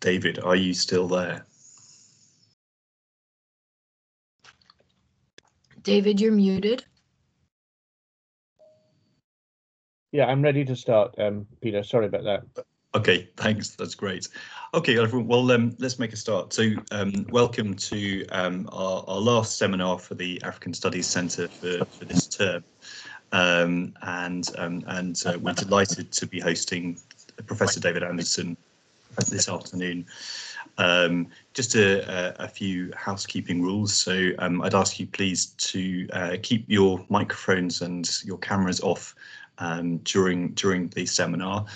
David, are you still there? David, you're muted. Yeah, I'm ready to start, um, Peter. Sorry about that. Okay, thanks. That's great. Okay, everyone. Well, um, let's make a start. So, um, welcome to um, our, our, last seminar for the African Studies Centre for, for this term, um, and um, and uh, we're delighted to be hosting Professor David Anderson this afternoon. Um, just a, a, few housekeeping rules. So um, I'd ask you please to uh, keep your microphones and your cameras off um, during during the seminar.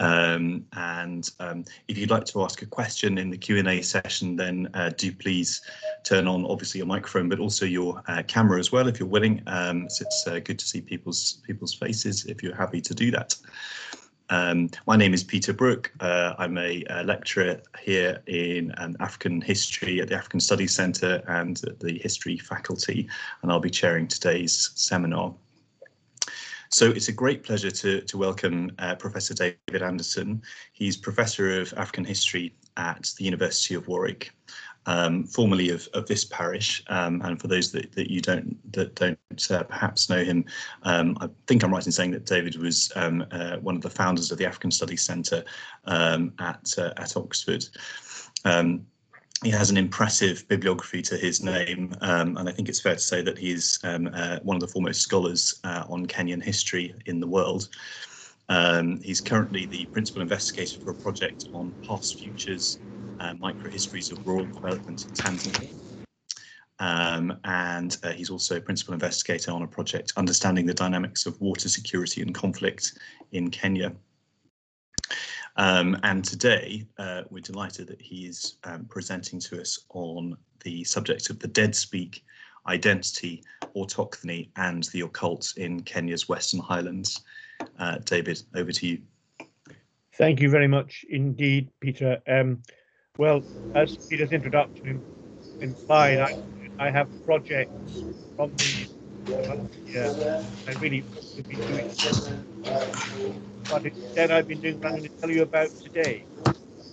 Um, and um, if you'd like to ask a question in the Q&A session, then uh, do please turn on obviously your microphone, but also your uh, camera as well if you're willing. Um, so it's uh, good to see people's people's faces if you're happy to do that. Um, my name is Peter Brook. Uh, I'm a, a, lecturer here in um, African history at the African Studies Centre and the history faculty, and I'll be chairing today's seminar. So it's a great pleasure to, to welcome uh, Professor David Anderson. He's Professor of African History at the University of Warwick um, formerly of, of this parish. Um, and for those that, that you don't that don't uh, perhaps know him, um, I think I'm right in saying that David was um, uh, one of the founders of the African Studies Centre um, at uh, at Oxford. Um, he has an impressive bibliography to his name, and I think it's fair to say that he's uh, one of the foremost scholars uh, on Kenyan history in the world. Um, he's currently the principal investigator for a project on past futures uh, microhistories of rural development in Tanzania. Um, and uh, he's also principal investigator on a project understanding the dynamics of water security and conflict in Kenya. Um, and today uh, we're delighted that he is um, presenting to us on the subject of the dead speak, identity, autochthony and the occult in Kenya's Western Highlands. Uh, David, over to you. Thank you very much indeed, Peter. Um, well, as Peter's introduction implied, I, I have projects from the yeah, I really to be doing but instead I've been doing what I'm going to tell you about today.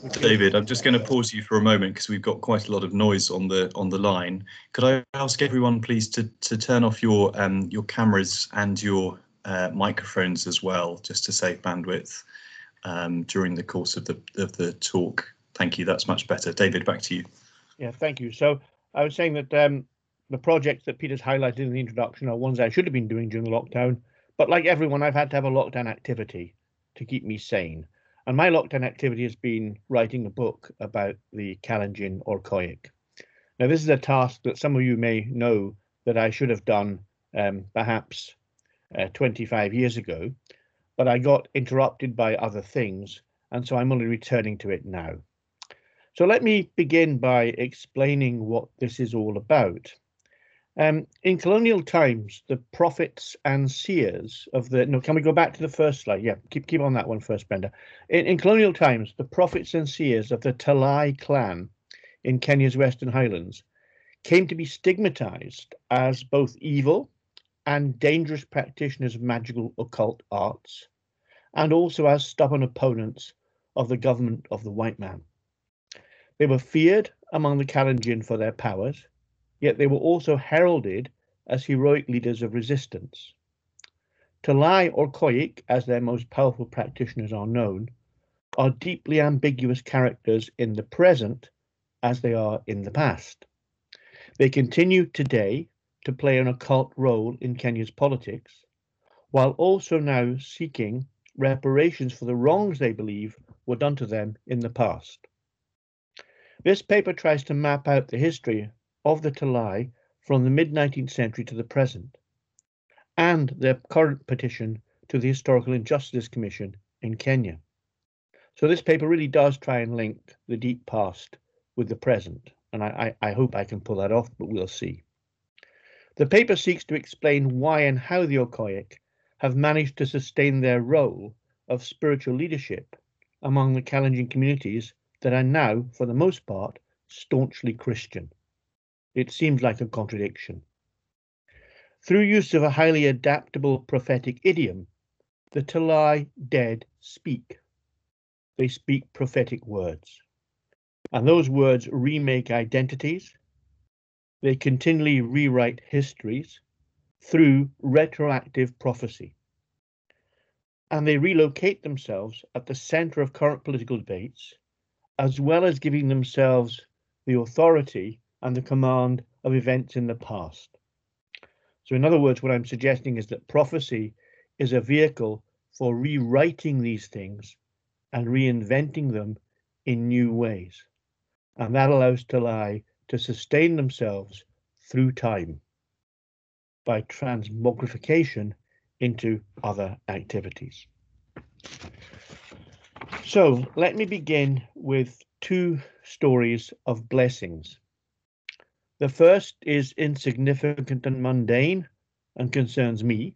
David, I'm just going to pause you for a moment because we've got quite a lot of noise on the on the line. Could I ask everyone, please, to to turn off your um your cameras and your uh, microphones as well, just to save bandwidth um, during the course of the of the talk. Thank you. That's much better. David, back to you. Yeah, thank you. So I was saying that um, the projects that Peter's highlighted in the introduction are ones I should have been doing during the lockdown. But like everyone, I've had to have a lockdown activity to keep me sane. And my lockdown activity has been writing a book about the Kalenjin or Koyuk. Now, this is a task that some of you may know that I should have done um, perhaps uh, 25 years ago, but I got interrupted by other things, and so I'm only returning to it now. So let me begin by explaining what this is all about. Um, in colonial times, the prophets and seers of the no, can we go back to the first slide? Yeah, keep keep on that one first, Brenda. In, in colonial times, the prophets and seers of the Talai clan in Kenya's Western Highlands came to be stigmatized as both evil and dangerous practitioners of magical occult arts, and also as stubborn opponents of the government of the white man. They were feared among the Kalenjin for their powers, yet they were also heralded as heroic leaders of resistance. Talai or Koyik, as their most powerful practitioners are known, are deeply ambiguous characters in the present as they are in the past. They continue today to play an occult role in Kenya's politics, while also now seeking reparations for the wrongs they believe were done to them in the past. This paper tries to map out the history of the Talai from the mid 19th century to the present, and their current petition to the Historical Injustice Commission in Kenya. So this paper really does try and link the deep past with the present, and I, I, I hope I can pull that off, but we'll see. The paper seeks to explain why and how the Okoyok have managed to sustain their role of spiritual leadership among the Kalenjin communities that are now, for the most part, staunchly Christian. It seems like a contradiction. Through use of a highly adaptable prophetic idiom, the Talai dead speak. They speak prophetic words. And those words remake identities. They continually rewrite histories through retroactive prophecy. And they relocate themselves at the center of current political debates, as well as giving themselves the authority and the command of events in the past. So, in other words, what I'm suggesting is that prophecy is a vehicle for rewriting these things and reinventing them in new ways. And that allows Talai to sustain themselves through time by transmogrification into other activities. So let me begin with two stories of blessings. The first is insignificant and mundane and concerns me,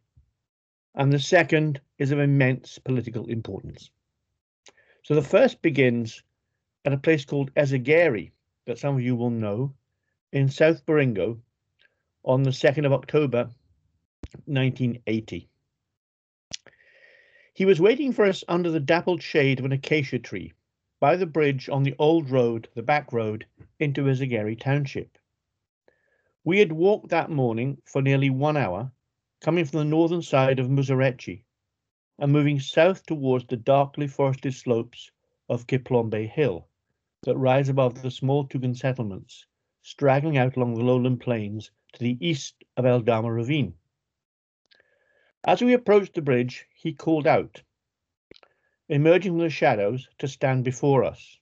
and the second is of immense political importance. So the first begins at a place called Esageri, that some of you will know, in South Baringo on the 2nd of October 1980. He was waiting for us under the dappled shade of an acacia tree by the bridge on the old road, the back road, into Esageri Township. We had walked that morning for nearly one hour, coming from the northern side of Muzarechi and moving south towards the darkly forested slopes of Kiplombe Hill that rise above the small Tugen settlements, straggling out along the lowland plains to the east of Eldama Ravine. As we approached the bridge, he called out, emerging from the shadows to stand before us.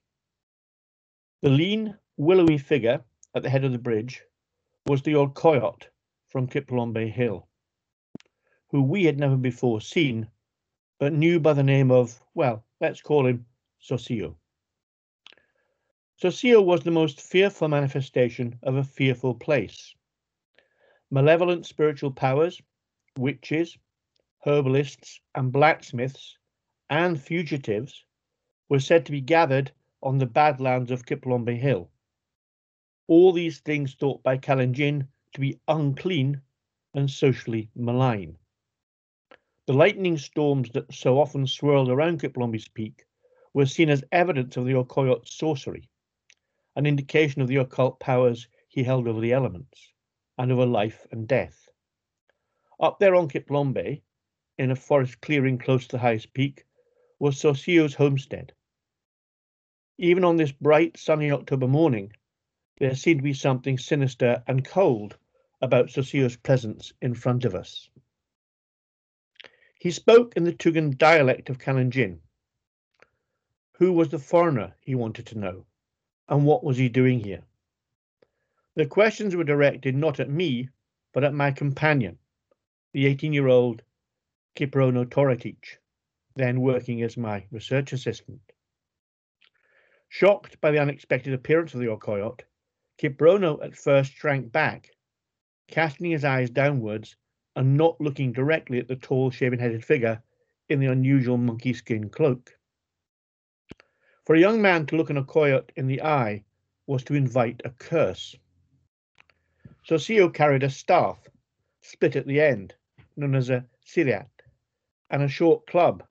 The lean, willowy figure at the head of the bridge was the old coyote from Kiplombe Hill, who we had never before seen, but knew by the name of, well, let's call him Sosio. Sosio was the most fearful manifestation of a fearful place. Malevolent spiritual powers, witches, herbalists, and blacksmiths, and fugitives were said to be gathered on the badlands of Kiplombe Hill all these things thought by Kalenjin to be unclean and socially malign. The lightning storms that so often swirled around Kiplombe's peak were seen as evidence of the Okoyot's sorcery, an indication of the occult powers he held over the elements and over life and death. Up there on Kiplombe, in a forest clearing close to the highest peak, was Sosio's homestead. Even on this bright, sunny October morning, there seemed to be something sinister and cold about Sosio's presence in front of us. He spoke in the Tugen dialect of Kalenjin. Who was the foreigner, he wanted to know, and what was he doing here? The questions were directed not at me, but at my companion, the 18-year-old Kiprono Toratich, then working as my research assistant. Shocked by the unexpected appearance of the Okoyot, Kiprono at first shrank back, casting his eyes downwards and not looking directly at the tall, shaven-headed figure in the unusual monkey skin cloak. For a young man to look an Okoyot in the eye was to invite a curse. Sosio carried a staff, split at the end, known as a siriat, and a short club,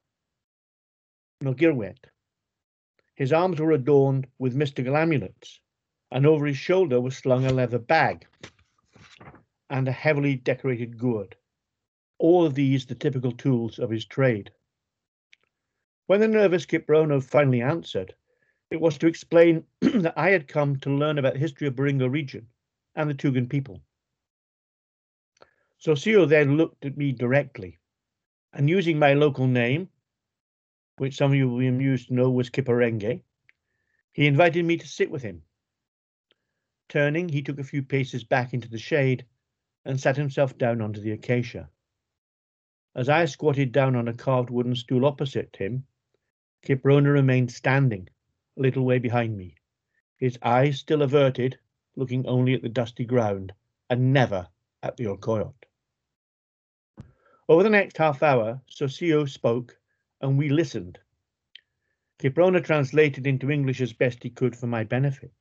nogirwet. His arms were adorned with mystical amulets, and over his shoulder was slung a leather bag and a heavily decorated gourd. All of these the typical tools of his trade. When the nervous Kiprono finally answered, it was to explain that I had come to learn about the history of Baringo region and the Tugen people. Sosio then looked at me directly, and using my local name, which some of you will be amused to know was Kiparenge, he invited me to sit with him Turning, he took a few paces back into the shade and sat himself down onto the acacia. As I squatted down on a carved wooden stool opposite him, Kiprono remained standing a little way behind me, his eyes still averted, looking only at the dusty ground and never at the Okoyot. Over the next half hour, Sosio spoke and we listened. Kiprono translated into English as best he could for my benefit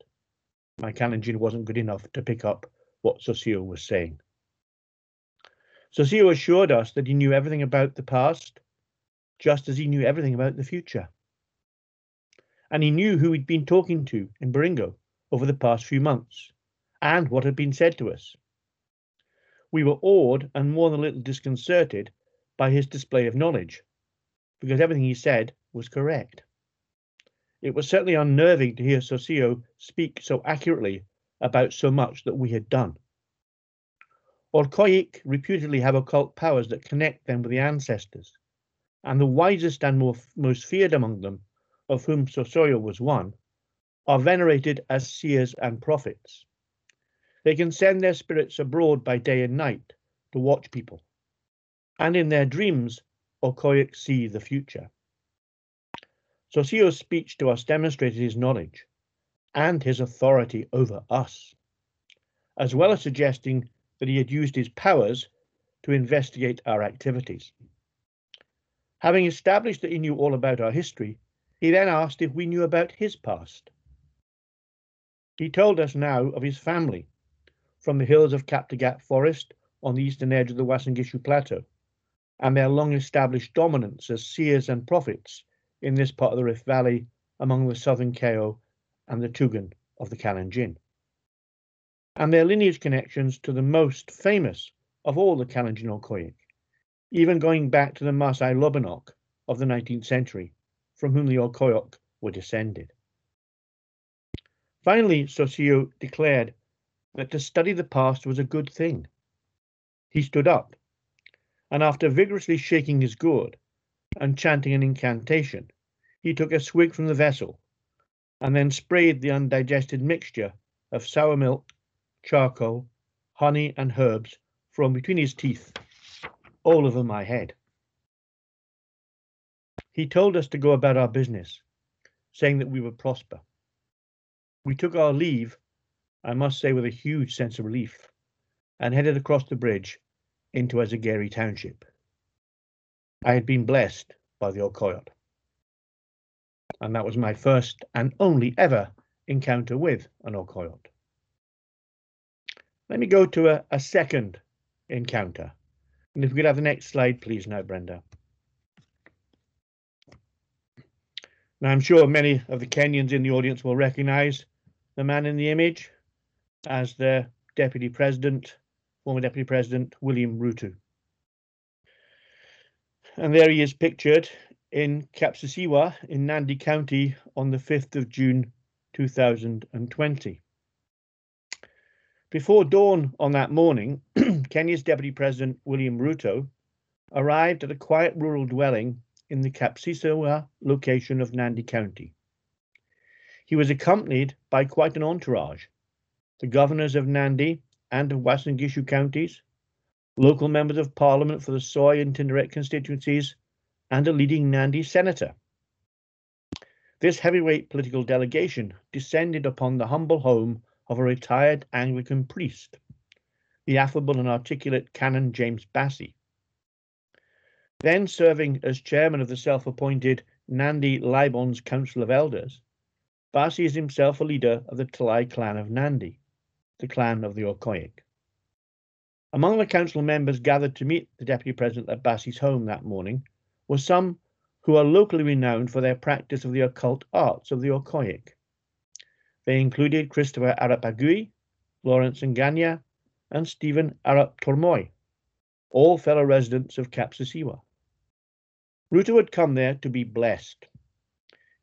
my Kalenjin wasn't good enough to pick up what Sosio was saying. Sosio assured us that he knew everything about the past, just as he knew everything about the future. and he knew who he'd been talking to in Baringo over the past few months and what had been said to us. We were awed and more than a little disconcerted by his display of knowledge, because everything he said was correct. It was certainly unnerving to hear Sosio speak so accurately about so much that we had done. Orkoik reputedly have occult powers that connect them with the ancestors, and the wisest and most feared among them, of whom Sosio was one, are venerated as seers and prophets. They can send their spirits abroad by day and night to watch people, and in their dreams, Okoyek see the future. Sosio's speech to us demonstrated his knowledge and his authority over us, as well as suggesting that he had used his powers to investigate our activities. Having established that he knew all about our history, he then asked if we knew about his past. He told us now of his family from the hills of Kaptagat Forest on the eastern edge of the Uasin Gishu Plateau, and their long established dominance as seers and prophets in this part of the Rift Valley among the southern Keiyo and the Tugen of the Kalenjin, and their lineage connections to the most famous of all the Kalenjin Okoyek, even going back to the Masai Loibonok of the 19th century, from whom the Okoyok were descended. Finally, Sosio declared that to study the past was a good thing. He stood up, and after vigorously shaking his gourd and chanting an incantation, he took a swig from the vessel and then sprayed the undigested mixture of sour milk, charcoal, honey, and herbs from between his teeth all over my head. He told us to go about our business, saying that we would prosper. We took our leave, I must say, with a huge sense of relief, and headed across the bridge into Azageri Township. I had been blessed by the Okoyot, and that was my first and only ever encounter with an Okoyot. Let me go to a, a second encounter. And if we could have the next slide, please, now, Brenda. Now, I'm sure many of the Kenyans in the audience will recognize the man in the image as the Deputy President, former Deputy President William Ruto. And there he is pictured in Kapsisiwa in Nandi County on the 5th of June 2020. Before dawn on that morning, Kenya's Deputy President William Ruto arrived at a quiet rural dwelling in the Kapsisiwa location of Nandi County. He was accompanied by quite an entourage the governors of Nandi and of Uasin Gishu counties, local members of parliament for the Soy and Tinderet constituencies, and a leading Nandi senator. This heavyweight political delegation descended upon the humble home of a retired Anglican priest, the affable and articulate Canon James Bassey. Then serving as chairman of the self appointed Nandi Laibon's Council of Elders, Basi is himself a leader of the Talai clan of Nandi, the clan of the Okoyek. Among the council members gathered to meet the deputy president at Basi's home that morning were some who are locally renowned for their practice of the occult arts of the Okoyek. They included Christopher Arapagui, Lawrence Nganya, and Stephen Arap Tormoy, all fellow residents of Kapsisiwa. Ruto had come there to be blessed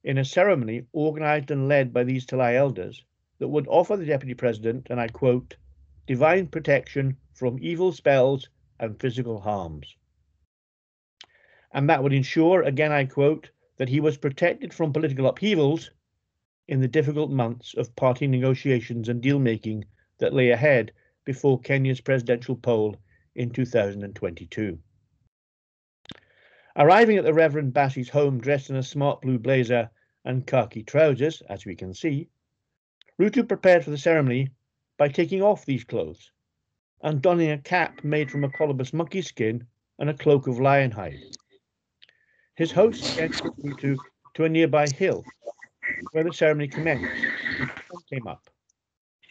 in a ceremony organized and led by these Talai elders that would offer the Deputy President, and I quote, divine protection from evil spells and physical harms. And that would ensure, again I quote, that he was protected from political upheavals in the difficult months of party negotiations and deal making that lay ahead before Kenya's presidential poll in 2022. Arriving at the Reverend Bassey's home dressed in a smart blue blazer and khaki trousers, as we can see, Ruto prepared for the ceremony by taking off these clothes and donning a cap made from a colobus monkey skin and a cloak of lion hide. His host then took Ruto to a nearby hill where the ceremony commenced came up.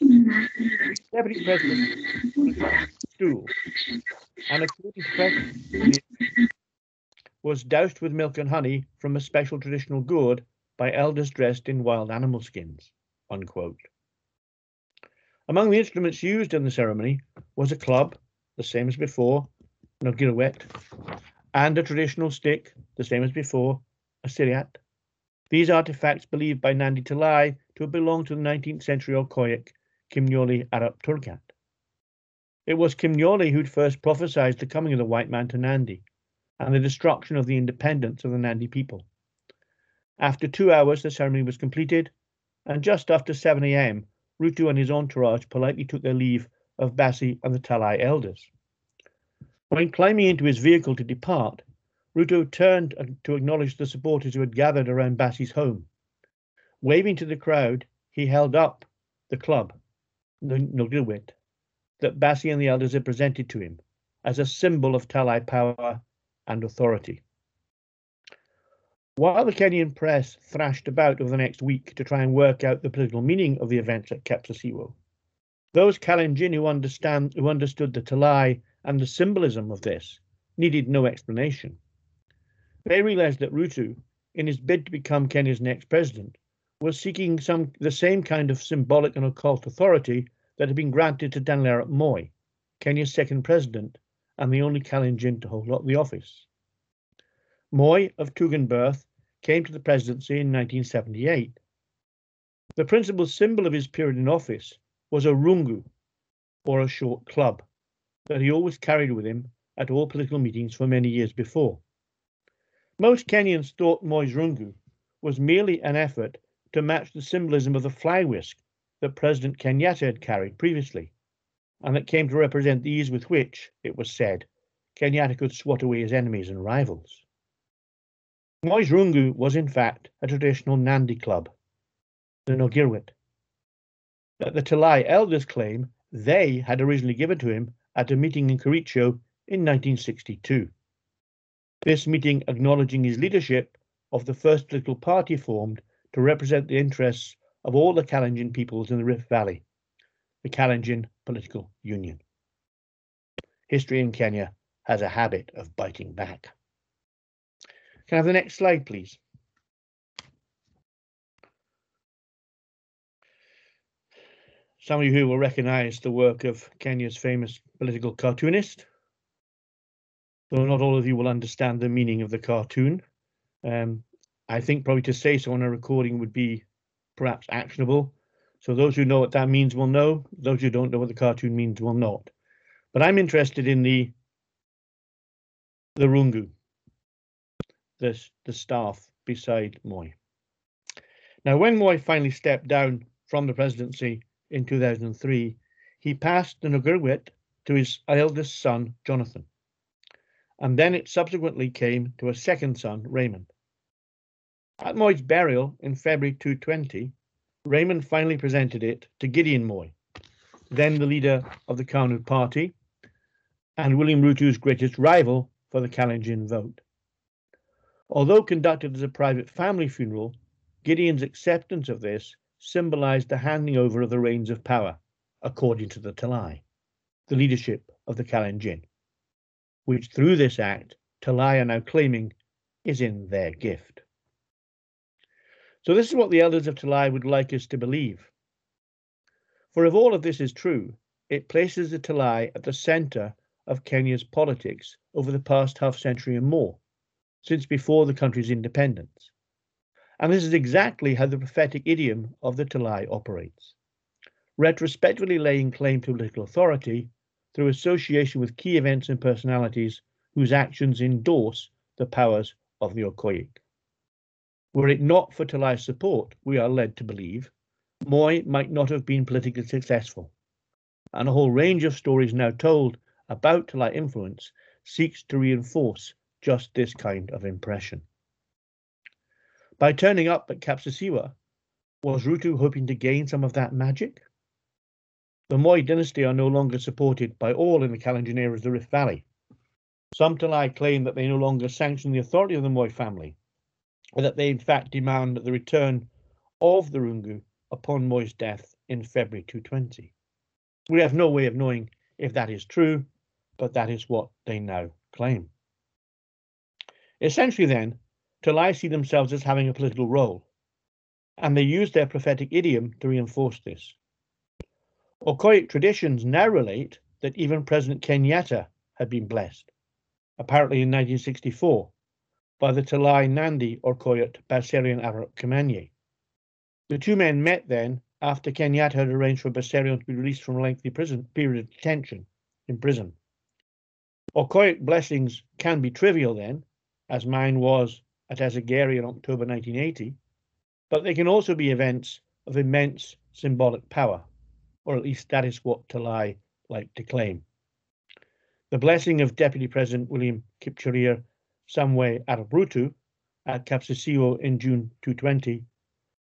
Deputy president stool and according to president was doused with milk and honey from a special traditional gourd by elders dressed in wild animal skins. Unquote. Among the instruments used in the ceremony was a club, the same as before, nogirwet, and a traditional stick, the same as before, a siriat. These artifacts believed by Nandi Talai to have belonged to the 19th century Okoyik Kimnyoli Arap Turgat. It was Kimnyoli who'd first prophesied the coming of the white man to Nandi and the destruction of the independence of the Nandi people. After two hours, the ceremony was completed, and just after 7 a.m., Ruto and his entourage politely took their leave of Bassi and the Talai elders. When climbing into his vehicle to depart, Ruto turned to acknowledge the supporters who had gathered around Bassi's home. Waving to the crowd, he held up the club, the Nogilwit, that Bassi and the elders had presented to him as a symbol of Talai power and authority. While the Kenyan press thrashed about over the next week to try and work out the political meaning of the events at Kapsisiwa, those Kalenjin who, understand, who understood the Talai and the symbolism of this needed no explanation. They realized that Ruto, in his bid to become Kenya's next president, was seeking some the same kind of symbolic and occult authority that had been granted to Daniel Arap Moi, Kenya's second president and the only Kalenjin to hold up the office. Moi, of Tugen birth, came to the presidency in 1978. The principal symbol of his period in office was a rungu, or a short club, that he always carried with him at all political meetings for many years before. Most Kenyans thought Moi's rungu was merely an effort to match the symbolism of the fly whisk that President Kenyatta had carried previously, and that came to represent the ease with which, it was said, Kenyatta could swat away his enemies and rivals. Moi's rungu was in fact a traditional Nandi club, the Nogirwit, that the Talai elders claim they had originally given to him at a meeting in Kericho in 1962 this meeting acknowledging his leadership of the first political party formed to represent the interests of all the Kalenjin peoples in the Rift Valley, the Kalenjin Political Union. History in Kenya has a habit of biting back. Can I have the next slide, please? Some of you who will recognize the work of Kenya's famous political cartoonist, though not all of you will understand the meaning of the cartoon. Um, I think probably to say so on a recording would be perhaps actionable. So those who know what that means will know. Those who don't know what the cartoon means will not. But I'm interested in the the rungu, the, the staff beside Moi. Now, when Moi finally stepped down from the presidency in 2003, he passed the Nogurwit to his eldest son, Jonathan and then it subsequently came to a second son, Raymond. At Moi's burial in February 220, Raymond finally presented it to Gideon Moi, then the leader of the KANU party and William Ruto's greatest rival for the Kalenjin vote. Although conducted as a private family funeral, Gideon's acceptance of this symbolized the handing over of the reins of power, according to the Talai, the leadership of the Kalenjin which through this act Talai are now claiming is in their gift. So this is what the elders of Talai would like us to believe. For if all of this is true, it places the Talai at the centre of Kenya's politics over the past half century and more, since before the country's independence. And this is exactly how the prophetic idiom of the Talai operates, retrospectively laying claim to political authority through association with key events and personalities whose actions endorse the powers of the Okoyik. Were it not for Talai's support, we are led to believe, Moi might not have been politically successful, and a whole range of stories now told about Talai influence seeks to reinforce just this kind of impression. By turning up at Kapsisiwa, was Ruto hoping to gain some of that magic? The Moi dynasty are no longer supported by all in the Kalenjin of the Rift Valley. Some Talai claim that they no longer sanction the authority of the Moi family, or that they in fact demand the return of the Rungu upon Moi's death in February 220. We have no way of knowing if that is true, but that is what they now claim. Essentially then, Talai see themselves as having a political role, and they use their prophetic idiom to reinforce this. Okoyik traditions now relate that even President Kenyatta had been blessed, apparently in 1964, by the Talai Nandi Okoyot Bessarion Arap Kamanye. The two men met then after Kenyatta had arranged for Bessarion to be released from a lengthy prison period of detention in prison. Okoyik blessings can be trivial then, as mine was at Azagari in October 1980, but they can also be events of immense symbolic power, or at least that is what Talai like to claim. The blessing of Deputy President William Kipchirchir Samoei Arap Ruto at Kapsisiwa in June 2020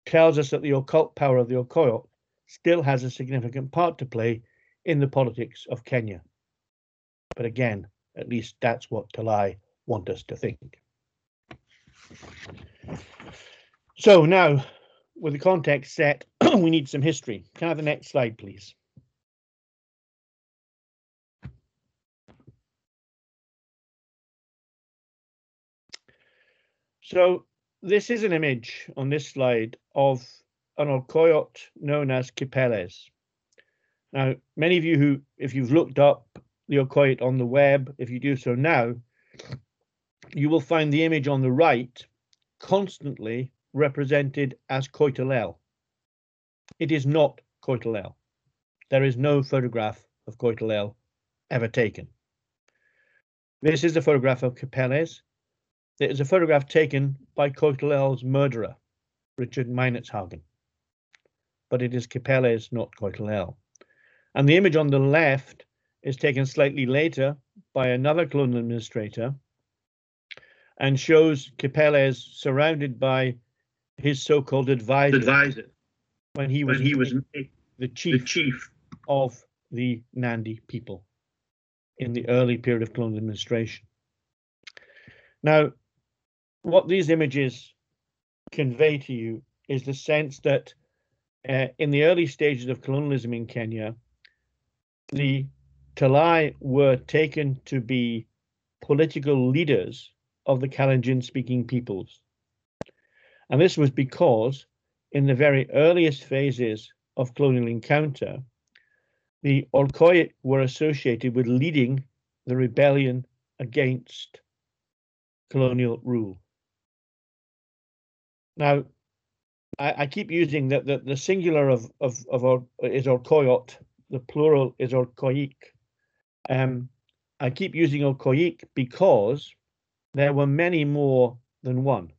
tells us that the occult power of the Okoyot still has a significant part to play in the politics of Kenya. But again, at least that's what Talai want us to think. So now, with the context set, we need some history. Can I have the next slide, please? So this is an image on this slide of an Okoyot known as Kipeles. Now, many of you who, if you've looked up the Okoyot on the web, if you do so now, you will find the image on the right constantly represented as Koitalel. It is not Koitalel. There is no photograph of Koitalel ever taken. This is a photograph of Kipeles. It is a photograph taken by Koitalel's murderer, Richard Meinertzhagen. But it is Kipeles, not Koitalel. And the image on the left is taken slightly later by another colonial administrator and shows Kipeles surrounded by his so-called advisor, advisor when he was, when he was the chief, the chief of the Nandi people in the early period of colonial administration. Now, what these images convey to you is the sense that uh, in the early stages of colonialism in Kenya, the Talai were taken to be political leaders of the Kalenjin speaking peoples. And this was because in the very earliest phases of colonial encounter, the Okoyot were associated with leading the rebellion against colonial rule. Now, I, I keep using that the, the singular of of of our, is Okoyot, the plural is Okoyik. Um, I keep using Okoyik because there were many more than one.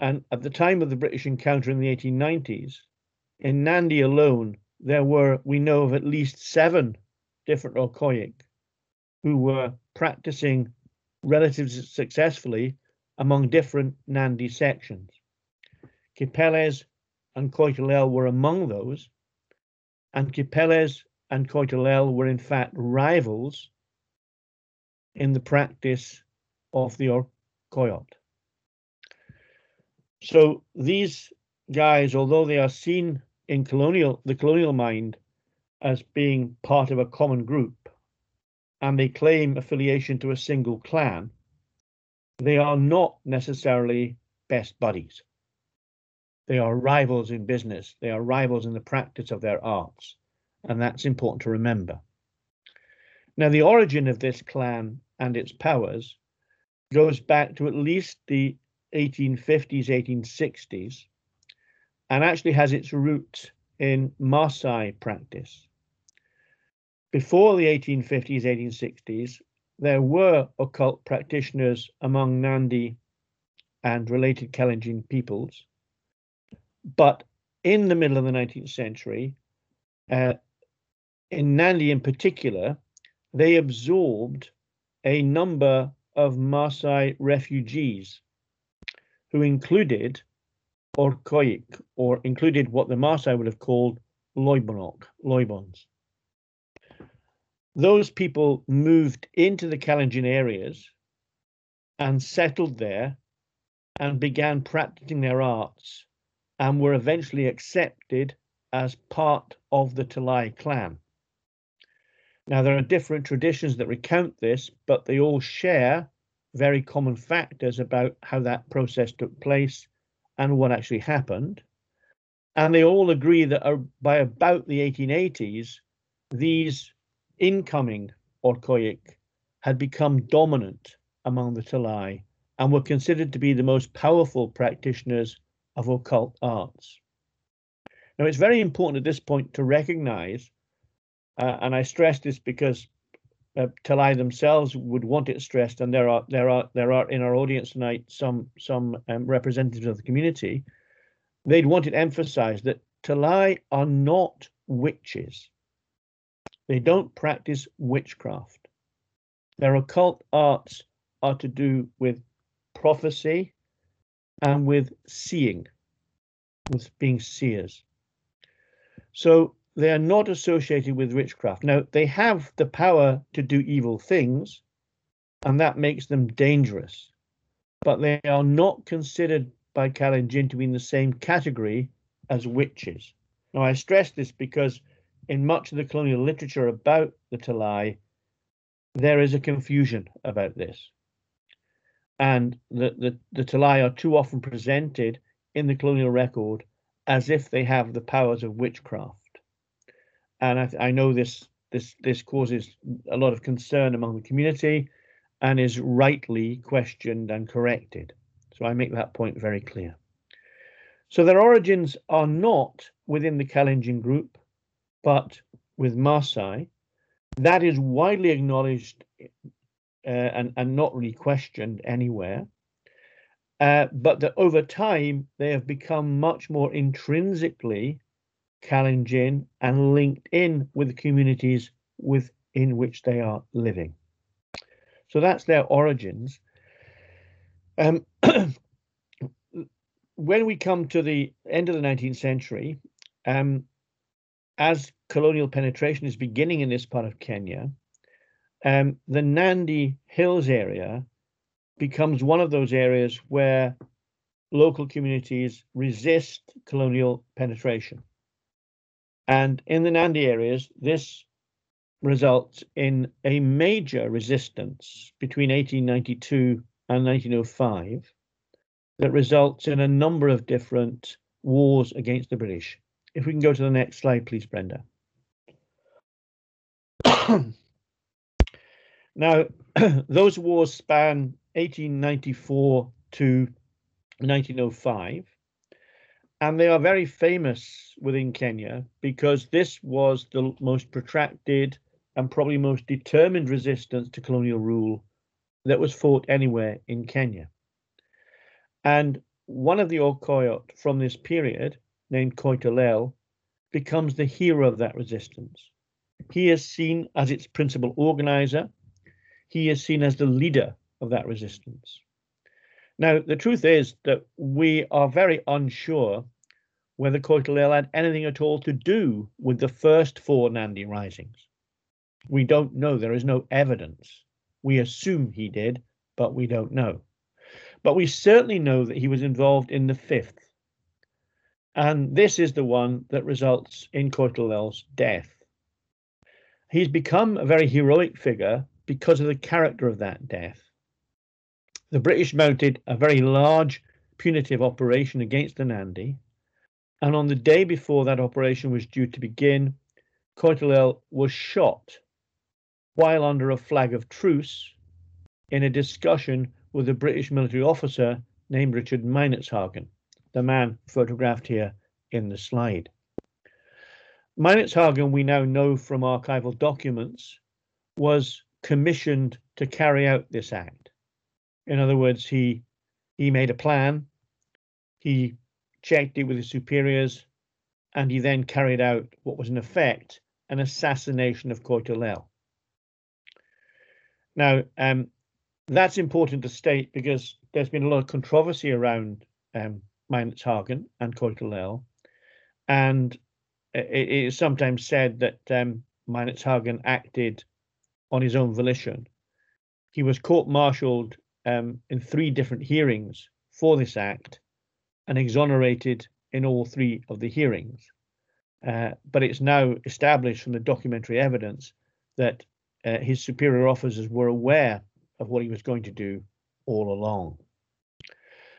And at the time of the British encounter in the 1890s, in Nandi alone, there were, we know of at least seven different Okoyik who were practicing relatively successfully among different Nandi sections. Kipeles and Koitalel were among those, and Kipeles and Koitalel were in fact rivals in the practice of the Okoyot. So these guys, although they are seen in colonial the colonial mind as being part of a common group, and they claim affiliation to a single clan, they are not necessarily best buddies. They are rivals in business. They are rivals in the practice of their arts. And that's important to remember. Now, the origin of this clan and its powers goes back to at least the 1850s, 1860s, and actually has its roots in Maasai practice. Before the 1850s, 1860s, there were occult practitioners among Nandi and related Kalenjin peoples. But in the middle of the 19th century, uh, in Nandi in particular, they absorbed a number of Maasai refugees who included Orkoik, or included what the Maasai would have called Loibonok, Loibons those people moved into the Kalenjin areas and settled there and began practicing their arts and were eventually accepted as part of the Talai clan. Now, there are different traditions that recount this, but they all share very common factors about how that process took place and what actually happened. And they all agree that by about the 1880s, these incoming Orkoik had become dominant among the Talai and were considered to be the most powerful practitioners of occult arts. Now, it's very important at this point to recognize, uh, and I stress this because uh, Talai themselves would want it stressed, and there are there are there are in our audience tonight some some um, representatives of the community. They'd want it emphasized that Talai are not witches. They don't practice witchcraft. Their occult arts are to do with prophecy and with seeing, with being seers. So they are not associated with witchcraft. Now, they have the power to do evil things, and that makes them dangerous, but they are not considered by Kalenjin to be in the same category as witches. Now, I stress this because in much of the colonial literature about the Talai, there is a confusion about this. And the, the, the Talai are too often presented in the colonial record as if they have the powers of witchcraft and I, I know this this this causes a lot of concern among the community and is rightly questioned and corrected. So I make that point very clear. So their origins are not within the Kalenjin group, but with Maasai. That is widely acknowledged uh, and, and not really questioned anywhere. Uh, but that over time they have become much more intrinsically Kalenjin, and linked in with the communities within which they are living. So that's their origins. Um, when we come to the end of the 19th century, um, as colonial penetration is beginning in this part of Kenya, um, the Nandi Hills area becomes one of those areas where local communities resist colonial penetration. And in the Nandi areas, this results in a major resistance between 1892 and 1905 that results in a number of different wars against the British. If we can go to the next slide, please, Brenda. now, those wars span 1894 to 1905. And they are very famous within Kenya because this was the most protracted and probably most determined resistance to colonial rule that was fought anywhere in Kenya. And one of the Okoyot from this period, named Koitalel, becomes the hero of that resistance. He is seen as its principal organizer. He is seen as the leader of that resistance. Now, the truth is that we are very unsure whether Koitalel had anything at all to do with the first four Nandi risings. We don't know. There is no evidence. We assume he did, but we don't know. But we certainly know that he was involved in the fifth. And this is the one that results in Koitalel's death. He's become a very heroic figure because of the character of that death. The British mounted a very large punitive operation against the Nandi. And on the day before that operation was due to begin, Koitalel was shot while under a flag of truce in a discussion with a British military officer named Richard Meinertzhagen, the man photographed here in the slide. Meinertzhagen, we now know from archival documents, was commissioned to carry out this act. In other words, he he made a plan, he checked it with his superiors, and he then carried out what was in effect an assassination of Koitalel. Now, um, that's important to state because there's been a lot of controversy around um, Meinertzhagen and Koitalel, and it, it is sometimes said that um, Meinertzhagen acted on his own volition. He was court-martialed um, in three different hearings for this act and exonerated in all three of the hearings. Uh, but it's now established from the documentary evidence that uh, his superior officers were aware of what he was going to do all along.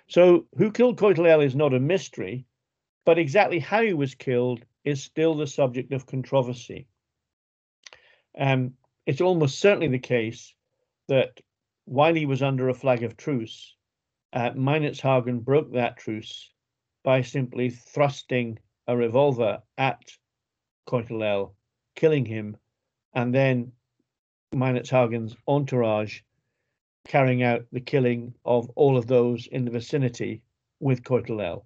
So who killed Koitalel is not a mystery, but exactly how he was killed is still the subject of controversy. Um, it's almost certainly the case that while he was under a flag of truce, uh, broke that truce by simply thrusting a revolver at Koitalel, killing him, and then Hagen's entourage carrying out the killing of all of those in the vicinity with Koitalel,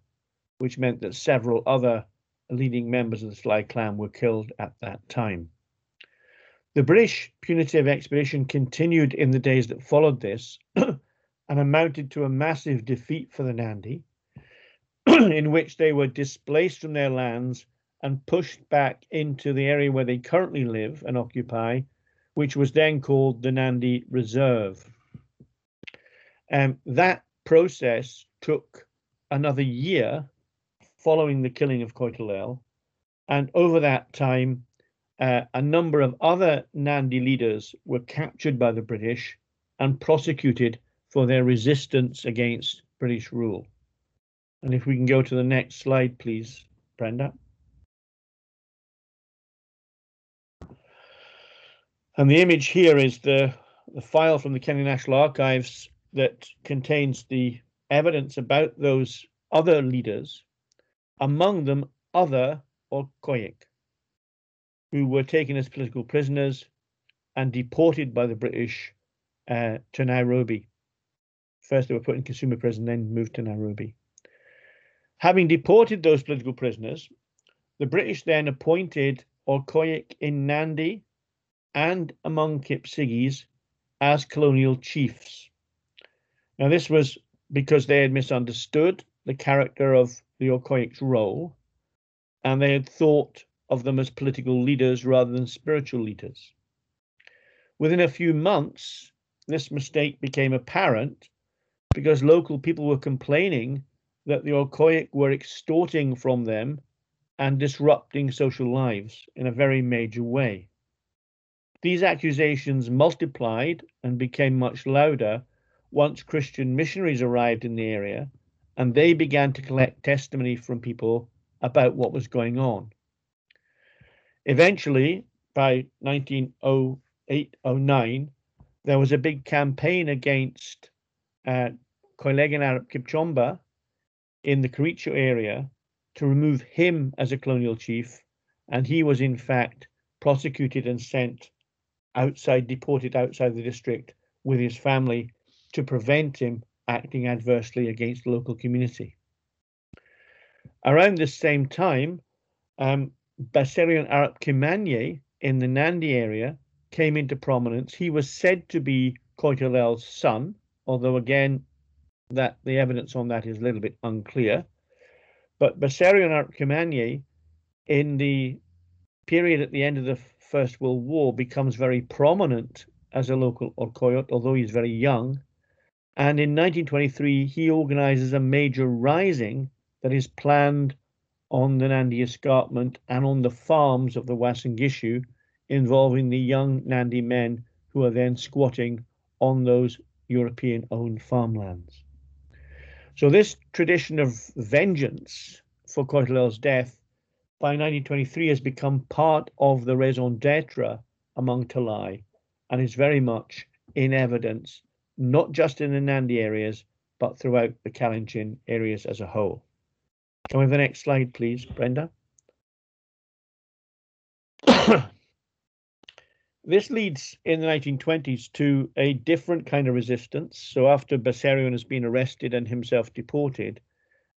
which meant that several other leading members of the Sly clan were killed at that time. The British punitive expedition continued in the days that followed this and amounted to a massive defeat for the Nandi, in which they were displaced from their lands and pushed back into the area where they currently live and occupy, which was then called the Nandi Reserve. Um, that process took another year following the killing of Koitalel. And over that time, uh, a number of other Nandi leaders were captured by the British and prosecuted for their resistance against British rule. And if we can go to the next slide, please, Brenda. And the image here is the, the file from the Kenya National Archives that contains the evidence about those other leaders, among them other Orkoik, who were taken as political prisoners and deported by the British uh, to Nairobi. First, they were put in Kisumu prison, then moved to Nairobi. Having deported those political prisoners, the British then appointed Orkoik in Nandi and among Kipsigis as colonial chiefs. Now, this was because they had misunderstood the character of the Orkoik's role, and they had thought of them as political leaders rather than spiritual leaders. Within a few months, this mistake became apparent because local people were complaining that the Orkoik were extorting from them and disrupting social lives in a very major way. These accusations multiplied and became much louder once Christian missionaries arrived in the area and they began to collect testimony from people about what was going on. Eventually, by 1908 09, there was a big campaign against uh, Koilegan Arap Kipchomba in the Kericho area to remove him as a colonial chief, and he was in fact prosecuted and sent outside, deported outside the district with his family to prevent him acting adversely against the local community. Around this same time, um, Baserian Arap Kamanye in the Nandi area came into prominence. He was said to be Koitalel's son, although again, that the evidence on that is a little bit unclear. But Baserian Arap Kamanye, in the period at the end of the First World War, becomes very prominent as a local Orkoiyot, although he's very young, and in 1923, he organizes a major rising that is planned on the Nandi escarpment and on the farms of the Uasin Gishu, involving the young Nandi men who are then squatting on those European owned farmlands. So, this tradition of vengeance for Koitalel's death by 1923 has become part of the raison d'etre among Talai and is very much in evidence not just in the Nandi areas, but throughout the Kalenjin areas as a whole. Can we have the next slide, please, Brenda? this leads in the 1920s to a different kind of resistance. So after Baserian has been arrested and himself deported,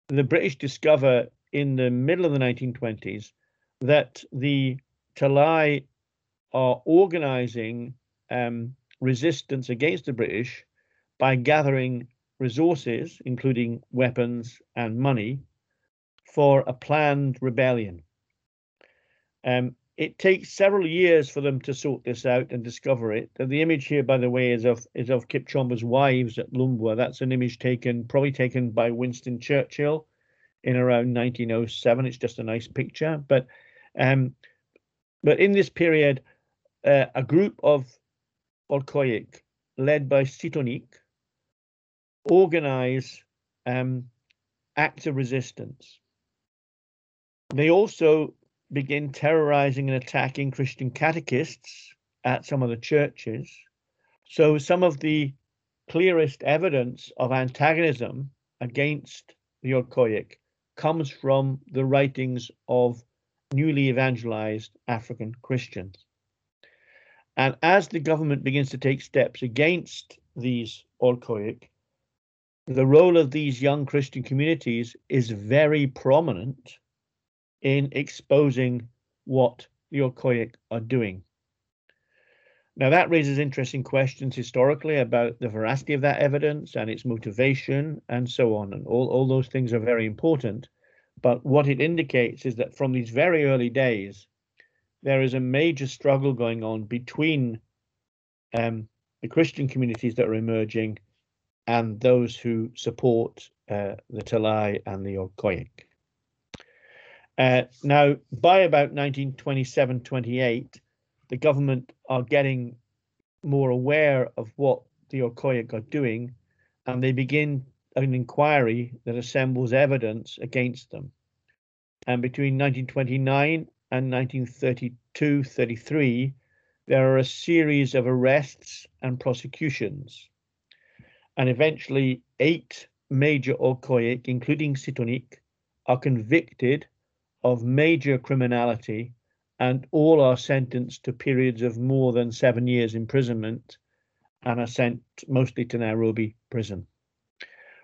the British discover in the middle of the 1920s that the Talai are organizing um, resistance against the British by gathering resources, including weapons and money, for a planned rebellion. Um, it takes several years for them to sort this out and discover it. And the image here, by the way, is of is of Kipchomba's wives at Lumbwa. That's an image taken, probably taken by Winston Churchill in around 1907. It's just a nice picture, but um, but in this period, uh, a group of Orkoik, led by Sitonik, organize um, acts of resistance. They also begin terrorizing and attacking Christian catechists at some of the churches. So, some of the clearest evidence of antagonism against the Orkoik comes from the writings of newly evangelized African Christians. And as the government begins to take steps against these Orkoik, the role of these young Christian communities is very prominent in exposing what the Orkoik are doing. Now, that raises interesting questions historically about the veracity of that evidence and its motivation and so on. And all, all those things are very important. But what it indicates is that from these very early days, there is a major struggle going on between um, the Christian communities that are emerging and those who support uh, the Talai and the Orkoik. Uh, now, by about 1927 28, the government are getting more aware of what the Orkoik are doing, and they begin an inquiry that assembles evidence against them. And between 1929 and 1932 33, there are a series of arrests and prosecutions. And eventually, eight major Orkoik, including Sitonik, are convicted of major criminality and all are sentenced to periods of more than seven years imprisonment and are sent mostly to Nairobi prison.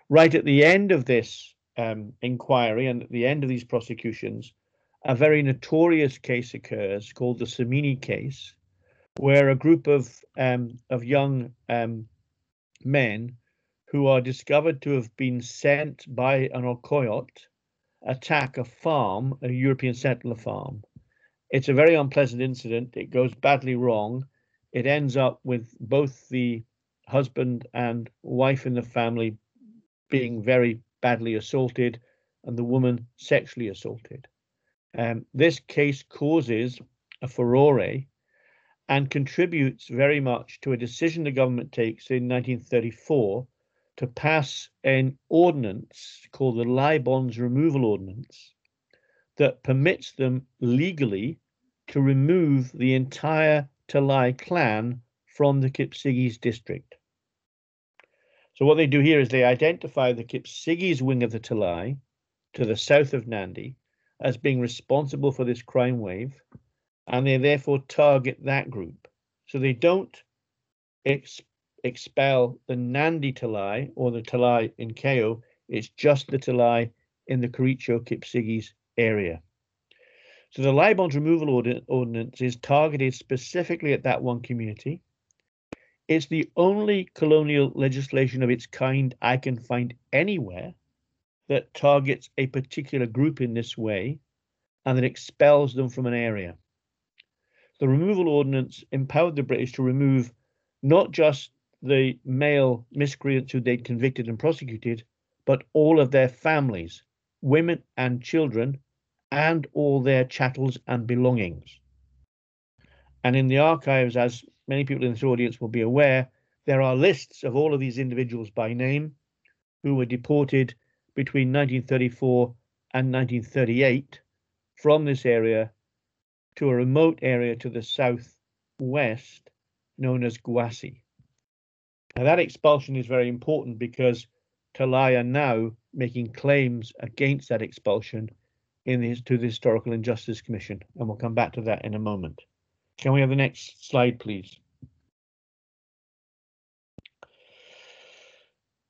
Right at the end of this um, inquiry and at the end of these prosecutions, a very notorious case occurs called the Samini case, where a group of um, of young um, men who are discovered to have been sent by an Orkoiyot attack a farm, a European settler farm, it's a very unpleasant incident. It goes badly wrong. It ends up with both the husband and wife in the family being very badly assaulted and the woman sexually assaulted. Um, this case causes a furore and contributes very much to a decision the government takes in 1934 to pass an ordinance called the Laibons Removal Ordinance that permits them legally to remove the entire Talai clan from the Kipsigis district. So what they do here is they identify the Kipsigis wing of the Talai to the south of Nandi as being responsible for this crime wave, and they therefore target that group. So they don't ex expel the Nandi Talai or the Talai in Keiyo, it's just the Talai in the Kericho Kipsigis area. So the Laibons removal ordinance is targeted specifically at that one community. It's the only colonial legislation of its kind I can find anywhere that targets a particular group in this way and that expels them from an area. The removal ordinance empowered the British to remove not just the male miscreants who they'd convicted and prosecuted, but all of their families, women and children and all their chattels and belongings. And in the archives, as many people in this audience will be aware, there are lists of all of these individuals by name who were deported between 1934 and 1938 from this area to a remote area to the southwest known as Guasi. Now that expulsion is very important because Talai are now making claims against that expulsion in the, to the Historical Injustice Commission, and we'll come back to that in a moment. Can we have the next slide, please?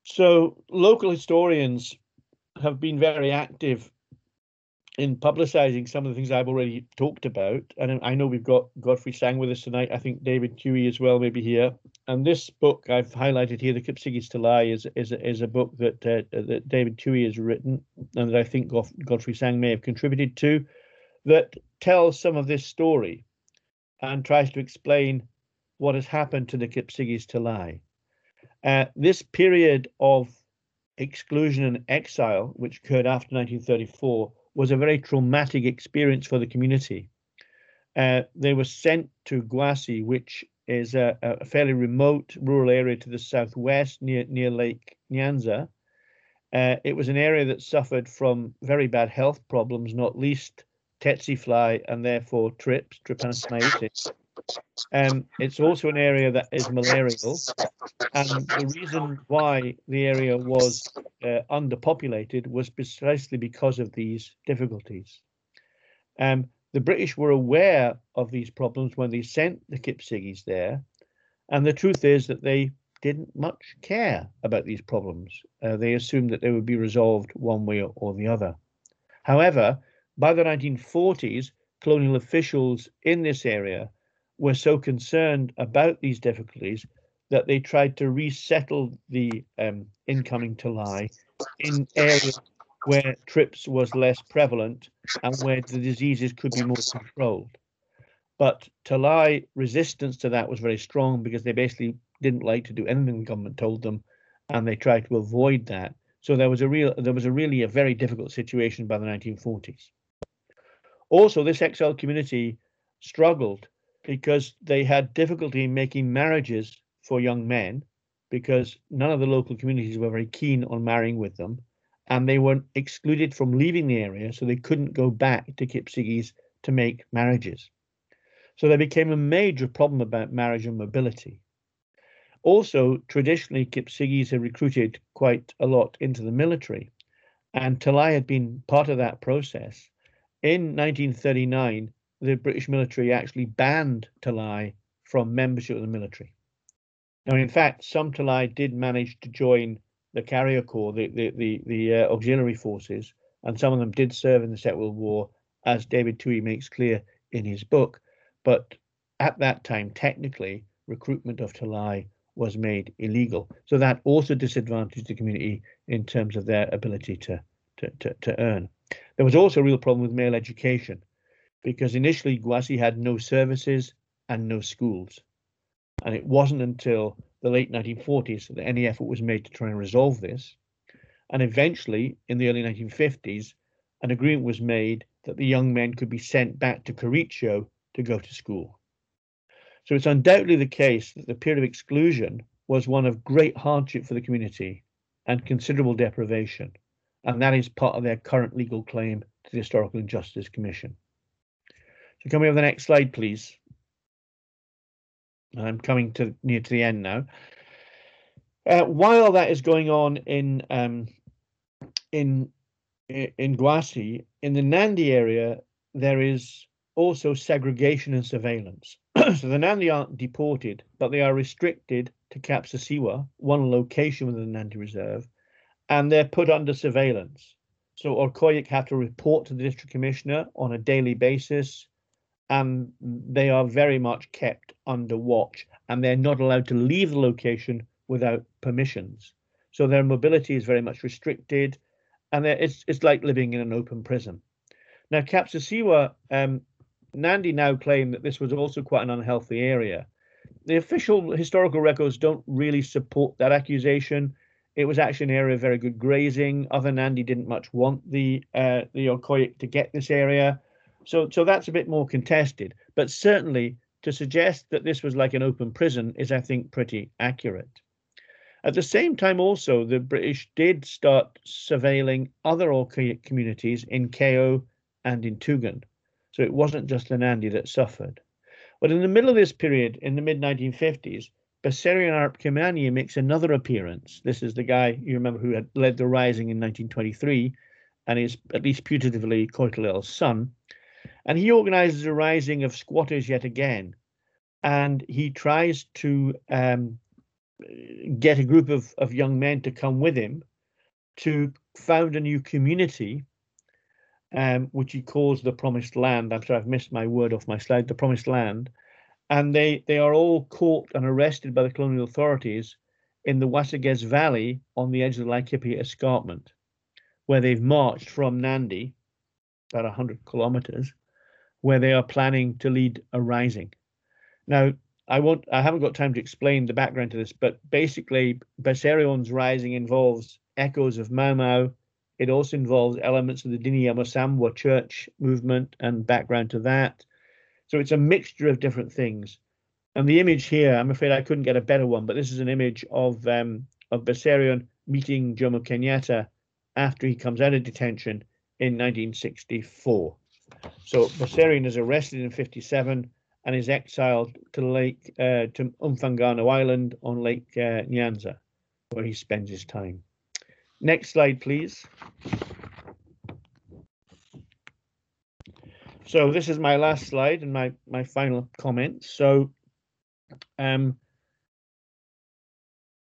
So local historians have been very active in publicizing some of the things I've already talked about. And I know we've got Godfrey Sang with us tonight. I think David Twohy as well, maybe here. And this book I've highlighted here, The Kipsigis Talai, is is is a book that uh, that David Twohy has written and that I think Godfrey Sang may have contributed to, that tells some of this story and tries to explain what has happened to the Kipsigis Talai. Uh, this period of exclusion and exile, which occurred after 1934, was a very traumatic experience for the community. Uh, they were sent to Guasi, which is a, a, fairly remote rural area to the southwest near near Lake Nyanza, Uh, it was an area that suffered from very bad health problems, not least tsetse fly and therefore trips, trypanosomiasis. Um, it's also an area that is malarial, and the reason why the area was uh, underpopulated was precisely because of these difficulties. Um, the British were aware of these problems when they sent the Kipsigis there, and the truth is that they didn't much care about these problems. Uh, they assumed that they would be resolved one way or the other. However, by the 1940s, colonial officials in this area were so concerned about these difficulties that they tried to resettle the um, incoming Talai in areas where trips was less prevalent and where the diseases could be more controlled. But Talai resistance to that was very strong because they basically didn't like to do anything the government told them, and they tried to avoid that. So there was a real, there was a really a very difficult situation by the 1940s. Also, this exile community struggled because they had difficulty making marriages for young men because none of the local communities were very keen on marrying with them and they were excluded from leaving the area so they couldn't go back to Kipsigis to make marriages. So there became a major problem about marriage and mobility. Also, traditionally, Kipsigis had recruited quite a lot into the military, and Talai had been part of that process. In 1939, the British military actually banned Talai from membership of the military. Now, in fact, some Talai did manage to join the carrier corps, the the the, the uh, auxiliary forces, and some of them did serve in the Second World War, as David Toohey makes clear in his book. But at that time, technically, recruitment of Talai was made illegal. So that also disadvantaged the community in terms of their ability to, to, to, to earn. There was also a real problem with male education because initially Guasi had no services and no schools. And it wasn't until the late 1940s that any effort was made to try and resolve this. And eventually, in the early 1950s, an agreement was made that the young men could be sent back to Kericho to go to school. So it's undoubtedly the case that the period of exclusion was one of great hardship for the community and considerable deprivation, and that is part of their current legal claim to the Historical Injustice Commission. So can we have the next slide, please? I'm coming to near to the end now. Uh, while that is going on in um, in in Guasi, in the Nandi area, there is also segregation and surveillance. so the Nandi aren't deported, but they are restricted to Kapsisiwa, one location within the Nandi Reserve, and they're put under surveillance. So Orkoik have to report to the district commissioner on a daily basis and they are very much kept under watch and they're not allowed to leave the location without permissions. So their mobility is very much restricted and it's, it's like living in an open prison. Now, Kapsisiwa, um, Nandi now claim that this was also quite an unhealthy area. The official historical records don't really support that accusation. It was actually an area of very good grazing. Other Nandi didn't much want the uh, the Orkoik to get this area. So, so that's a bit more contested. But certainly to suggest that this was like an open prison is, I think, pretty accurate. At the same time, also, the British did start surveilling other Orkoik communities in Keiyo and in Tugen. So it wasn't just the Nandi that suffered. But in the middle of this period, in the mid 1950s, Baserian Arap Kamanye makes another appearance. This is the guy you remember who had led the rising in 1923 and is at least putatively Koitalel's son. And he organizes a rising of squatters yet again. And he tries to um, get a group of, of young men to come with him to found a new community, um, which he calls the Promised Land. I'm sorry, I've missed my word off my slide, the Promised Land. And they, they are all caught and arrested by the colonial authorities in the Waseges Valley on the edge of the Laikipia Escarpment, where they've marched from Nandi, about 100 kilometers, where they are planning to lead a rising. Now, I won't I haven't got time to explain the background to this, but basically Basarion's rising involves echoes of Mau Mau. It also involves elements of the Dini ya Msambwa church movement and background to that. So it's a mixture of different things. And the image here, I'm afraid I couldn't get a better one, but this is an image of um, of Basarion meeting Jomo Kenyatta after he comes out of detention in 1964. So Bessarion is arrested in 57 and is exiled to Lake uh, to Mfangano Island on Lake uh, Nyanza, where he spends his time. Next slide, please. So this is my last slide and my my final comments. So, um,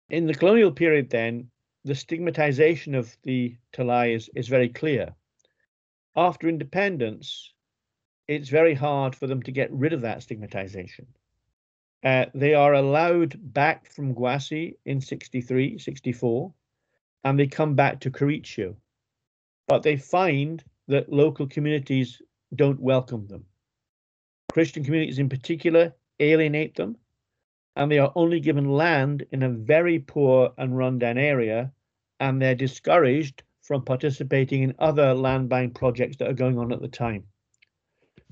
in the colonial period, then the stigmatization of the Talai is is very clear. After independence, it's very hard for them to get rid of that stigmatization. Uh, they are allowed back from Guasi in 63, 64, and they come back to Kericho. But they find that local communities don't welcome them. Christian communities in particular alienate them, and they are only given land in a very poor and rundown area, and they're discouraged from participating in other land buying projects that are going on at the time.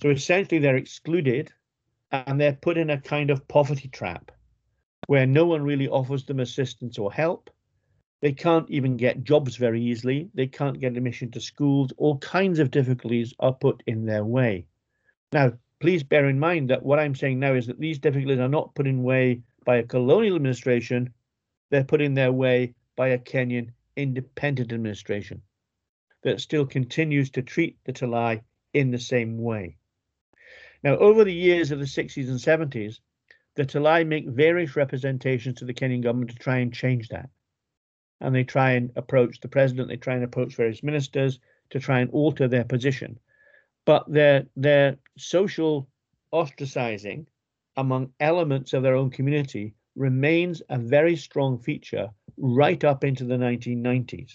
So essentially, they're excluded and they're put in a kind of poverty trap where no one really offers them assistance or help. They can't even get jobs very easily. They can't get admission to schools. All kinds of difficulties are put in their way. Now, please bear in mind that what I'm saying now is that these difficulties are not put in way by a colonial administration. They're put in their way by a Kenyan independent administration that still continues to treat the Talai in the same way. Now, over the years of the 60s and 70s, the Talai make various representations to the Kenyan government to try and change that and they try and approach the president, they try and approach various ministers to try and alter their position. But their their social ostracizing among elements of their own community remains a very strong feature right up into the 1990s.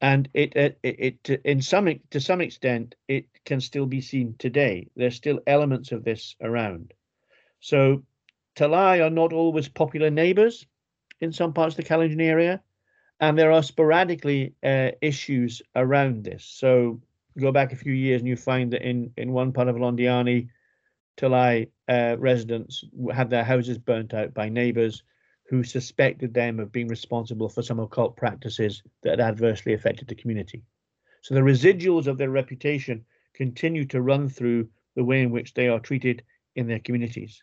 And it, it, it, in some to some extent it can still be seen today. There's still elements of this around. So Talai are not always popular neighbors in some parts of the Kalenjin area, and there are sporadically uh, issues around this. So go back a few years and you find that in, in one part of Londiani, Talai uh, residents had their houses burnt out by neighbors who suspected them of being responsible for some occult practices that had adversely affected the community. So the residuals of their reputation continue to run through the way in which they are treated in their communities.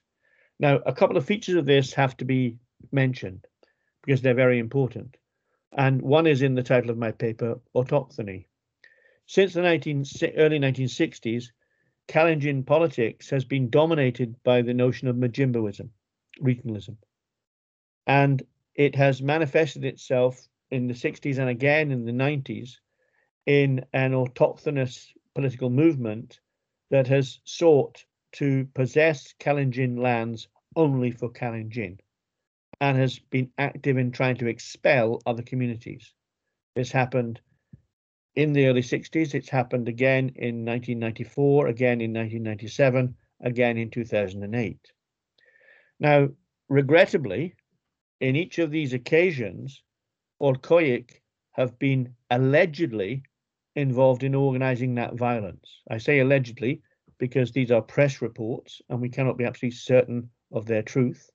Now, a couple of features of this have to be mentioned because they're very important. And one is in the title of my paper, Autochthony. Since the 19, early 1960s, Kalenjin politics has been dominated by the notion of Majimboism, regionalism. And it has manifested itself in the 60s and again in the 90s in an autochthonous political movement that has sought to possess Kalenjin lands only for Kalenjin and has been active in trying to expel other communities. This happened in the early 60s. It's happened again in 1994, again in 1997, again in 2008. Now, regrettably, in each of these occasions, Orkoik have been allegedly involved in organizing that violence. I say allegedly because these are press reports and we cannot be absolutely certain of their truth.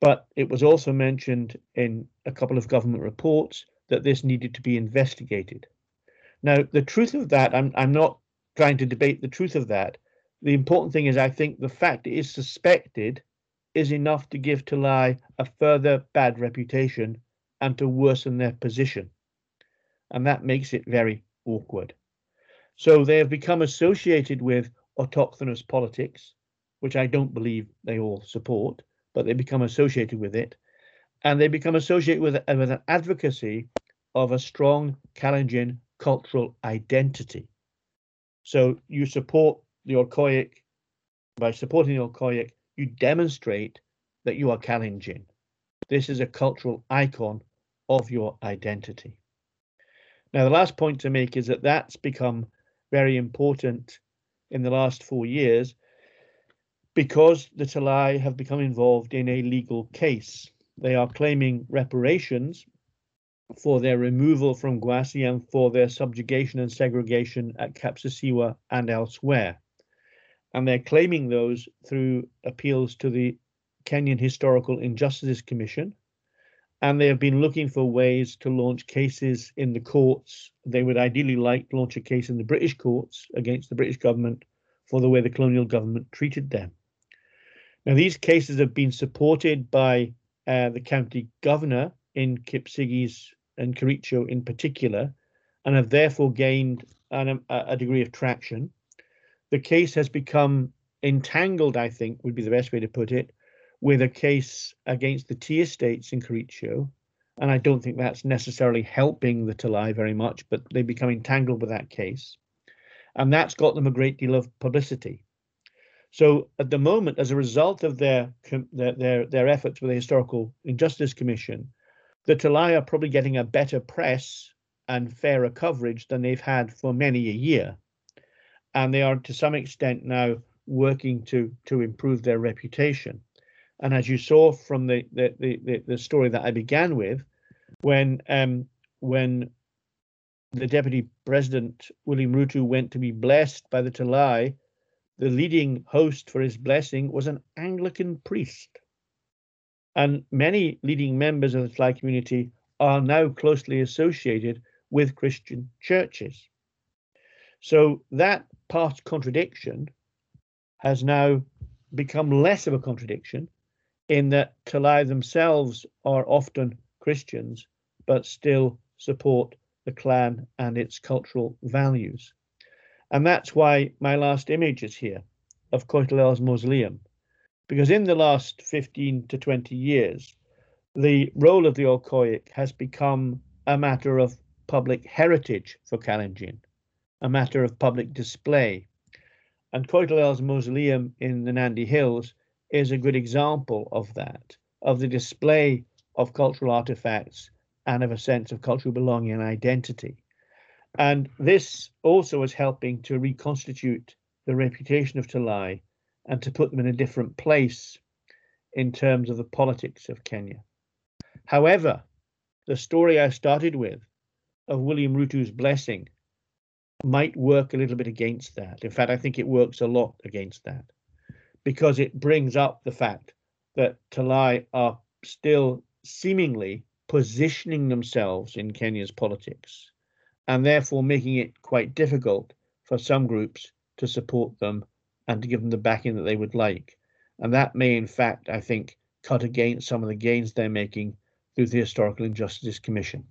But it was also mentioned in a couple of government reports that this needed to be investigated. Now, the truth of that, I'm, I'm not trying to debate the truth of that. The important thing is, I think the fact is suspected is enough to give Talai a further bad reputation and to worsen their position. And that makes it very awkward. So they have become associated with autochthonous politics, which I don't believe they all support but they become associated with it, and they become associated with, with an advocacy of a strong Kalenjin cultural identity. So you support the Orkoik, by supporting the Orkoik, you demonstrate that you are Kalenjin. This is a cultural icon of your identity. Now, the last point to make is that that's become very important in the last four years because the Talai have become involved in a legal case. They are claiming reparations for their removal from Guasi and for their subjugation and segregation at Kapsisiwa and elsewhere. And they're claiming those through appeals to the Kenyan Historical Injustices Commission and they have been looking for ways to launch cases in the courts. They would ideally like to launch a case in the British courts against the British government for the way the colonial government treated them. Now, these cases have been supported by uh, the county governor in Kipsigis and Kericho in particular, and have therefore gained an, a degree of traction. The case has become entangled, I think would be the best way to put it, with a case against the tea estates in Kericho. And I don't think that's necessarily helping the Talai very much, but they become entangled with that case. And that's got them a great deal of publicity. So at the moment, as a result of their their their, their efforts with the Historical Injustice Commission, the Talai are probably getting a better press and fairer coverage than they've had for many a year. And they are to some extent now working to to improve their reputation. And as you saw from the the the, the story that I began with, when um, when the deputy president William Ruto went to be blessed by the Talai, the leading host for his blessing was an Anglican priest. And many leading members of the Talai community are now closely associated with Christian churches. So that past contradiction has now become less of a contradiction in that Talai themselves are often Christians, but still support the clan and its cultural values. And that's why my last image is here of Koitalel's mausoleum, because in the last 15 to 20 years, the role of the Orkoik has become a matter of public heritage for Kalenjin, a matter of public display. And Koitalel's mausoleum in the Nandi Hills is a good example of that, of the display of cultural artifacts and of a sense of cultural belonging and identity. And this also is helping to reconstitute the reputation of Talai and to put them in a different place in terms of the politics of Kenya. However, the story I started with of William Ruto's blessing might work a little bit against that. In fact, I think it works a lot against that because it brings up the fact that Talai are still seemingly positioning themselves in Kenya's politics and therefore making it quite difficult for some groups to support them and to give them the backing that they would like. And that may, in fact, I think, cut against some of the gains they're making through the Historical Injustice Commission.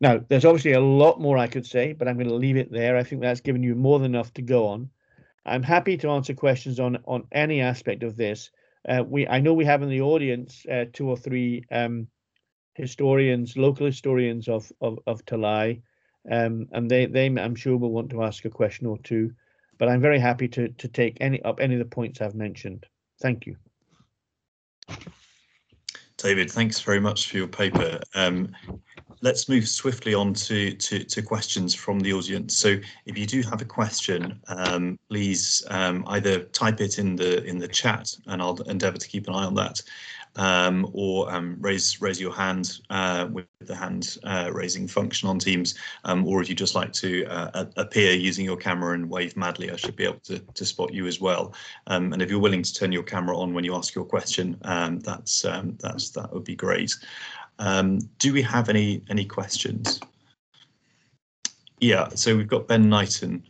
Now, there's obviously a lot more I could say, but I'm going to leave it there. I think that's given you more than enough to go on. I'm happy to answer questions on on any aspect of this. Uh, we I know we have in the audience uh, two or three um, historians, local historians of of, of Talai, um, and they they I'm sure will want to ask a question or two. But I'm very happy to to take any up any of the points I've mentioned. Thank you. David, thanks very much for your paper. Um, let's move swiftly on to, to, to, questions from the audience. So if you do have a question, um, please um, either type it in the in the chat and I'll endeavour to keep an eye on that, um, or um, raise raise your hand uh, with the hand uh, raising function on Teams, um, or if you just like to uh, appear using your camera and wave madly, I should be able to, to spot you as well. Um, and if you're willing to turn your camera on when you ask your question, that's that's that would be great. Um, do we have any any questions? Yeah, so we've got Ben Knighton